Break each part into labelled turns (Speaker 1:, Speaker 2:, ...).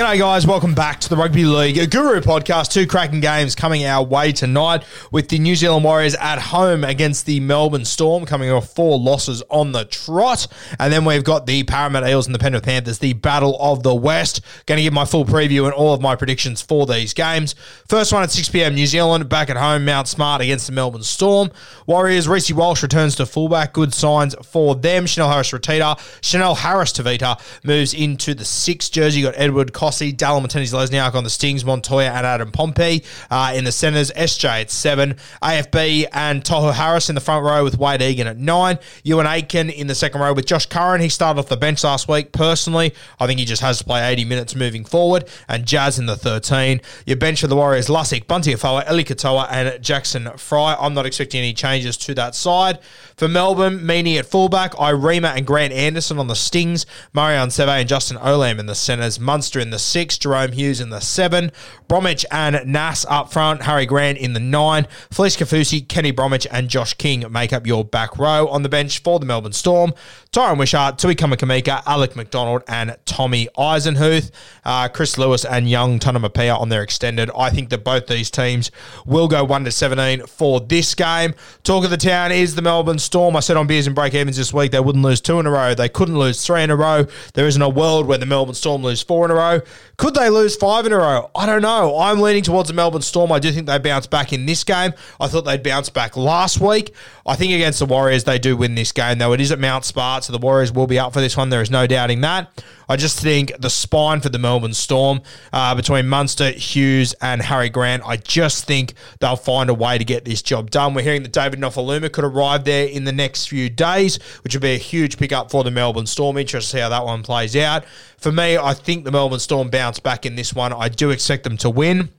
Speaker 1: G'day, guys. Welcome back to the Rugby League Guru podcast. Two cracking games coming our way tonight with the New Zealand Warriors at home against the Melbourne Storm, coming off four losses on the trot. And then we've got the Parramatta Eels and the Penrith Panthers, the Battle of the West. Going to give my full preview and all of my predictions for these games. First one at 6 p.m. New Zealand, back at home, Mount Smart against the Melbourne Storm. Warriors, Reece Walsh returns to fullback. Good signs for them. Chanel Harris Ratita. Chanel Harris Tavita moves into the sixth jersey. You got Edward Cossey, Dallin Watene-Zelezniak on the Stings, Montoya and Adam Pompey uh, in the centres. SJ at seven. AFB and Tohu Harris in the front row with Wade Egan at nine. Euan Aitken in the second row with Josh Curran. He started off the bench last week. Personally, I think he just has to play 80 minutes moving forward. And Jazz in the 13. Your bench for the Warriors, Lussick, Bunty Afoa, Eli Katoa, and Jackson Frei. I'm not expecting any changes to that side. For Melbourne, Meaney at fullback, Irema and Grant Anderson on the Stings, Marion Seve and Justin Olam in the centres, Munster in the six, Jahrome Hughes in the seven, Bromwich and Nass up front, Harry Grant in the nine, Felise Kaufusi, Kenny Bromwich, and Josh King make up your back row on the bench for the Melbourne Storm. Tyran Wishart, Tui Kamikamica, Alec MacDonald, and Tommy Eisenhuth, uh, Chris Lewis, and young Tunamapia on their extended. I think that both these teams will go 1 to 17 for this game. Talk of the town is the Melbourne Storm. I said on Beers and Break Evens this week they wouldn't lose two in a row. They couldn't lose three in a row. There isn't a world where the Melbourne Storm lose four in a row. Could they lose five in a row? I don't know. I'm leaning towards the Melbourne Storm. I do think they bounce back in this game. I thought they'd bounce back last week. I think against the Warriors, they do win this game, though. It is at Mount Smart, so the Warriors will be up for this one. There is no doubting that. I just think the spine for the Melbourne Storm uh, between Munster, Hughes, and Harry Grant, I just think they'll find a way to get this job done. We're hearing that David Nofoaluma could arrive there in the next few days, which would be a huge pickup for the Melbourne Storm. Interested to see how that one plays out. For me, I think the Melbourne Storm bounce back in this one. I do expect them to win.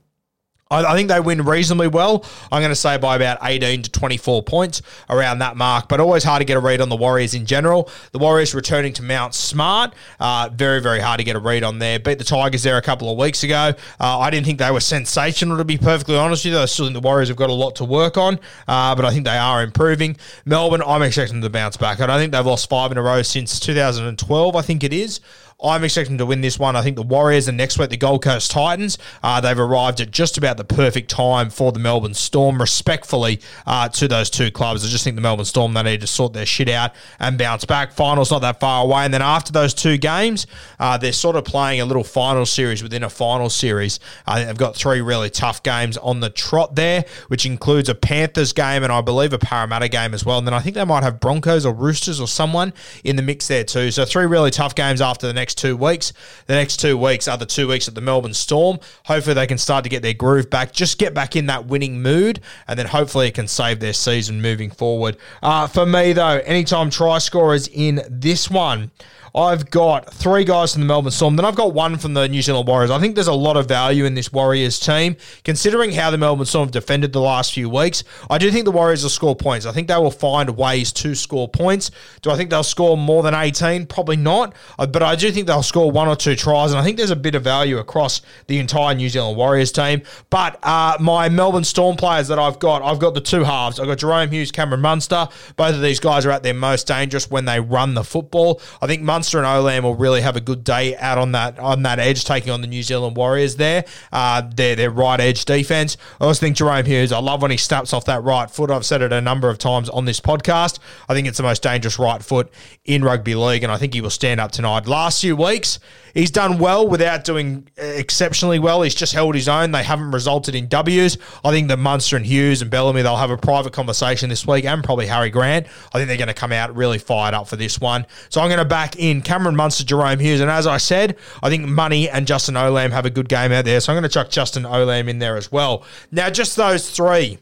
Speaker 1: I, I think they win reasonably well. I'm going to say by about 18 to 24 points around that mark, but always hard to get a read on the Warriors in general. The Warriors returning to Mount Smart, uh, very, very hard to get a read on there. Beat the Tigers there a couple of weeks ago. Uh, I didn't think they were sensational, to be perfectly honest with you. I still think the Warriors have got a lot to work on, uh, but I think they are improving. Melbourne, I'm expecting them to bounce back. I don't think they've lost five in a row since 2012, I think it is. I'm expecting to win this one. I think the Warriors and next week the Gold Coast Titans. Uh, they've arrived at just about the perfect time for the Melbourne Storm. Respectfully uh, to those two clubs, I just think the Melbourne Storm they need to sort their shit out and bounce back. Finals not that far away, and then after those two games, uh, they're sort of playing a little final series within a final series. They've got three really tough games on the trot there, which includes a Panthers game and I believe a Parramatta game as well. And then I think they might have Broncos or Roosters or someone in the mix there too. So three really tough games after the next two weeks. The next two weeks are the two weeks at the Melbourne Storm. Hopefully they can start to get their groove back, just get back in that winning mood, and then hopefully it can save their season moving forward. Uh, for me though, anytime try scorers in this one. I've got three guys from the Melbourne Storm. Then I've got one from the New Zealand Warriors. I think there's a lot of value in this Warriors team, considering how the Melbourne Storm have defended the last few weeks. I do think the Warriors will score points. I think they will find ways to score points. Do I think they'll score more than 18? Probably not. Uh, but I do think they'll score one or two tries. And I think there's a bit of value across the entire New Zealand Warriors team. But uh, my Melbourne Storm players that I've got, I've got the two halves. I've got Jahrome Hughes, Cameron Munster. Both of these guys are at their most dangerous when they run the football. I think Munster and Olam will really have a good day out on that on that edge, taking on the New Zealand Warriors there. Uh, their their right edge defense. I also think Jahrome Hughes. I love when he snaps off that right foot. I've said it a number of times on this podcast. I think it's the most dangerous right foot in rugby league, and I think he will stand up tonight. Last few weeks, he's done well without doing exceptionally well. He's just held his own. They haven't resulted in W's. I think that Munster and Hughes and Bellamy they'll have a private conversation this week, and probably Harry Grant. I think they're going to come out really fired up for this one. So I'm going to back in Cameron Munster, Jahrome Hughes, and as I said, I think Money and Justin Olam have a good game out there. So I'm going to chuck Justin Olam in there as well. Now, just those three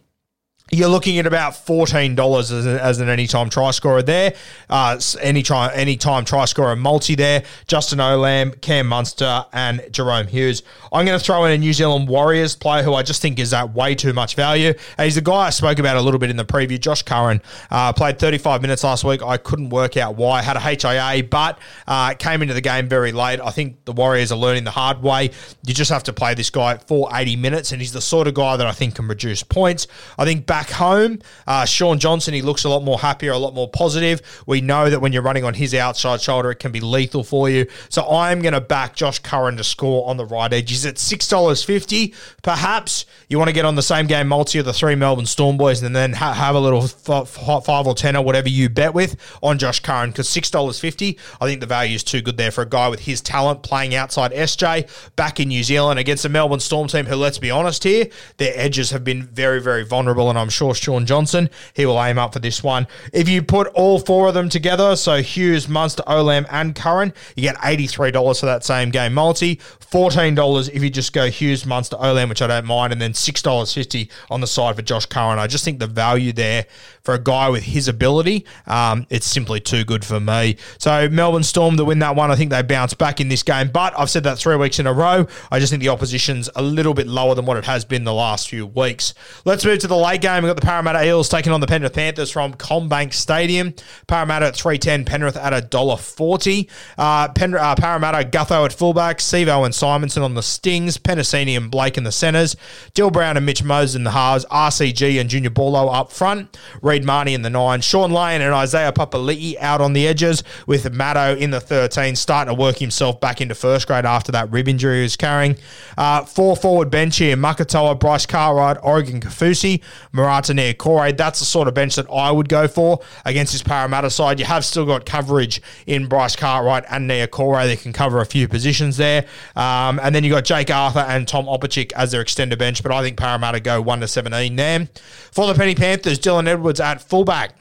Speaker 1: you're looking at about fourteen dollars as, as, an anytime try scorer there. Uh, anytime anytime try scorer multi there. Justin Olam, Cam Munster, and Jahrome Hughes. I'm going to throw in a New Zealand Warriors player who I just think is at way too much value. He's the guy I spoke about a little bit in the preview. Josh Curran uh, played 35 minutes last week. I couldn't work out why. Had a HIA, but uh, came into the game very late. I think the Warriors are learning the hard way. You just have to play this guy for 80 minutes, and he's the sort of guy that I think can reduce points. I think back back home, uh, Shaun Johnson, he looks a lot more happier, a lot more positive. We know that when you're running on his outside shoulder, it can be lethal for you. So I'm going to back Josh Curran to score on the right edge. He's at $6.50. Perhaps you want to get on the same game multi of the three Melbourne Storm boys and then ha- have a little f- five or 10 or whatever you bet with on Josh Curran because $6.50, I think the value is too good there for a guy with his talent playing outside SJ back in New Zealand against a Melbourne Storm team who, let's be honest here, their edges have been very, very vulnerable and I'm sure Shaun Johnson, he will aim up for this one. If you put all four of them together, so Hughes, Munster, Olam, and Curran, you get $83 for that same game multi. $14 if you just go Hughes, Munster, Olam, which I don't mind, and then $6.50 on the side for Josh Curran. I just think the value there for a guy with his ability, um, it's simply too good for me. So Melbourne Storm to win that one. I think they bounce back in this game, but I've said that three weeks in a row. I just think the opposition's a little bit lower than what it has been the last few weeks. Let's move to the late game. We've got the Parramatta Eels taking on the Penrith Panthers from CommBank Stadium. Parramatta at 310, Penrith at $1.40. Uh, Pen- uh, Parramatta, Gutho at fullback, Sivo and Simonsson on the Stings, Penisini and Blake in the centres, Dill Brown and Mitch Moses in the halves, RCG and Junior Paulo up front, Reed Mahoney in the nine, Shaun Lane and Isaiah Papali'i out on the edges, with Matto in the 13, starting to work himself back into first grade after that rib injury he was carrying. Uh, four forward bench here, Makatoa, Bryce Cartwright, Oregon Kafusi, Kaufusi, Marata Niukore. That's the sort of bench that I would go for against this Parramatta side. You have still got coverage in Bryce Cartwright and Niukore. They can cover a few positions there. Um, and then you got Jake Arthur and Tom Opacic as their extended bench, but I think Parramatta go 1 to 17 there. For the Penny Panthers, Dylan Edwards at fullback.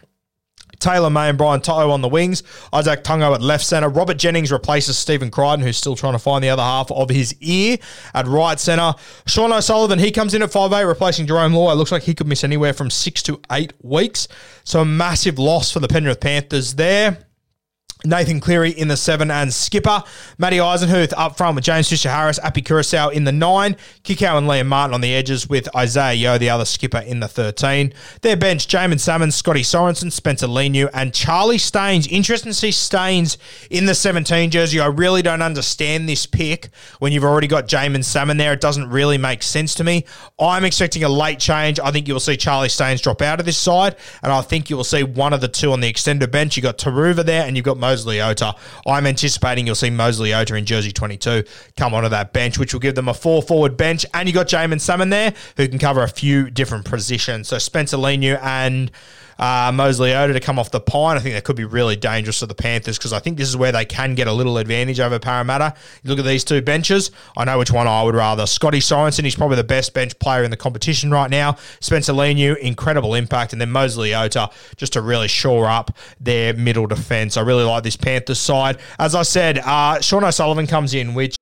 Speaker 1: Taylor May and Brian To'o on the wings. Izack Tago at left centre. Robert Jennings replaces Stephen Crichton, who's still trying to find the other half of his ear at right centre. Sean O'Sullivan, he comes in at 5'8", replacing Jarome Luai. It looks like he could miss anywhere from six to eight weeks. So a massive loss for the Penrith Panthers there. Nathan Cleary in the seven and skipper. Matty Eisenhuth up front with James Fisher Harris, Api Koroisau in the nine. Kikau and Liam Martin on the edges with Isaah Yeo, the other skipper, in the 13. Their bench, Jaeman Salmon, Scotty Sorensen, Spencer Leniu, and Charlie Staines. Interesting to see Staines in the 17 jersey. I really don't understand this pick when you've already got Jaeman Salmon there. It doesn't really make sense to me. I'm expecting a late change. I think you will see Charlie Staines drop out of this side, and I think you will see one of the two on the extended bench. You've got Taruva there, and you've got Moses Leota. I'm anticipating you'll see Moses Leota in jersey 22 come onto that bench, which will give them a four forward bench. And you got Jaeman Salmon there who can cover a few different positions. So Spencer Leniu and uh, Moses Leota to come off the pine. I think that could be really dangerous for the Panthers because I think this is where they can get a little advantage over Parramatta. You look at these two benches. I know which one I would rather. Scotty Sorensen, he's probably the best bench player in the competition right now. Spencer Leniu, incredible impact. And then Moses Leota just to really shore up their middle defence. I really like this Panthers side. As I said, uh, Sean O'Sullivan comes in, which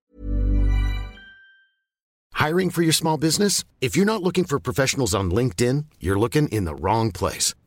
Speaker 2: Hiring for your small business? If you're not looking for professionals on LinkedIn, you're looking in the wrong place.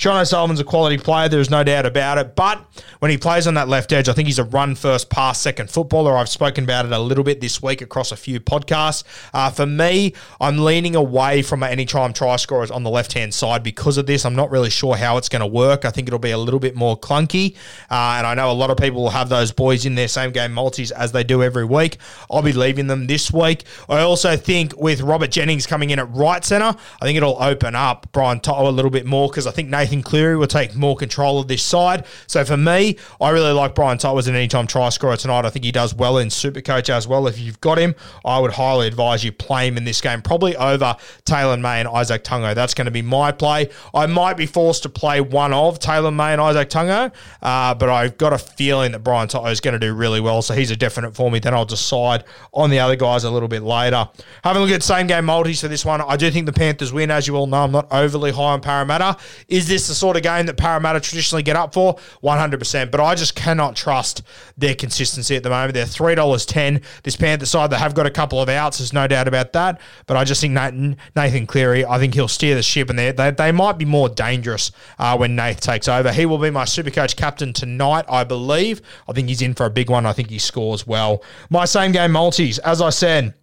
Speaker 1: Sean O'Sullivan's a quality player, there's no doubt about it. But when he plays on that left edge, I think he's a run first, pass second footballer. I've spoken about it a little bit this week across a few podcasts. Uh, for me, I'm leaning away from any time try scorers on the left hand side because of this. I'm not really sure how it's going to work. I think it'll be a little bit more clunky. Uh, and I know a lot of people will have those boys in their same game multis as they do every week. I'll be leaving them this week. I also think with Robert Jennings coming in at right centre, I think it'll open up Brian To'o a little bit more because I think Nathan Cleary will take more control of this side. So for me, I really like Brian To'o as an anytime try scorer tonight. I think he does well in Supercoach as well. If you've got him, I would highly advise you play him in this game, probably over Taylor May and Izack Tago. That's going to be my play. I might be forced to play one of Taylor May and Izack Tago, uh, but I've got a feeling that Brian To'o is going to do really well. So he's a definite for me. Then I'll decide on the other guys a little bit later. Having a look at same game multis for this one, I do think the Panthers win. As you all know, I'm not overly high on Parramatta. Is this the sort of game that Parramatta traditionally get up for? 100%. But I just cannot trust their consistency at the moment. They're $3.10. This Panther side, they have got a couple of outs. There's no doubt about that. But I just think Nathan, Nathan Cleary, I think he'll steer the ship and they, they, might be more dangerous uh, when Nath takes over. He will be my Supercoach captain tonight, I believe. I think he's in for a big one. I think he scores well. My same game multis, as I said,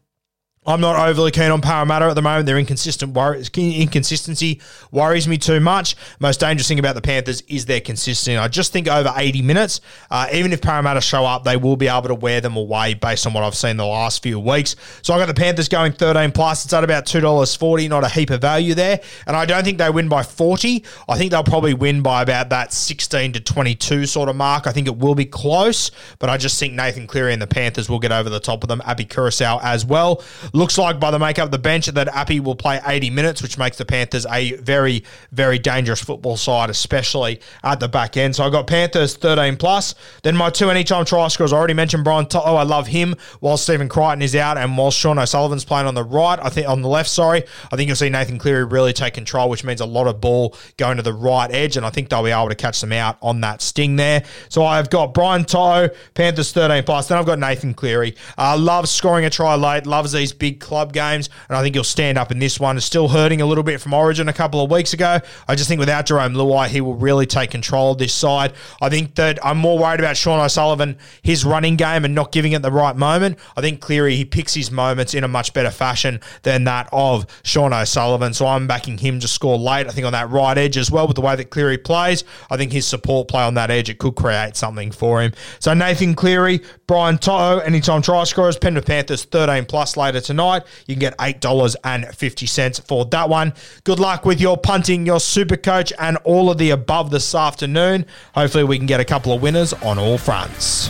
Speaker 1: I'm not overly keen on Parramatta at the moment. Their inconsistent worries, inconsistency worries me too much. Most dangerous thing about the Panthers is their consistency. I just think over 80 minutes, uh, even if Parramatta show up, they will be able to wear them away based on what I've seen the last few weeks. So I got the Panthers going 13 plus. It's at about $2.40, not a heap of value there. And I don't think they win by 40. I think they'll probably win by about that 16 to 22 sort of mark. I think it will be close, but I just think Nathan Cleary and the Panthers will get over the top of them. Api Koroisau as well. Looks like by the makeup of the bench that Api will play 80 minutes, which makes the Panthers a very, very dangerous football side, especially at the back end. So I got Panthers 13 plus. Then my two anytime try scorers. I already mentioned Brian To'o. I love him while Stephen Crichton is out and while Sean O'Sullivan's playing on the right, I think on the left, sorry. I think you'll see Nathan Cleary really take control, which means a lot of ball going to the right edge, and I think they'll be able to catch them out on that sting there. So I've got Brian To'o, Panthers 13 plus. Then I've got Nathan Cleary. Uh, loves scoring a try late, loves these big big club games, and I think he'll stand up in this one. It's still hurting a little bit from Origin a couple of weeks ago. I just think without Jarome Luai, he will really take control of this side. I think that I'm more worried about Sean O'Sullivan, his running game, and not giving it the right moment. I think Cleary, he picks his moments in a much better fashion than that of Sean O'Sullivan. So I'm backing him to score late. I think on that right edge as well, with the way that Cleary plays, I think his support play on that edge, it could create something for him. So Nathan Cleary, Brian To'o, anytime try scorers, Penrith Panthers 13 plus later tonight tonight. You can get $8.50 for that one. Good luck with your punting, your super coach, and all of the above this afternoon. Hopefully, we can get a couple of winners on all fronts.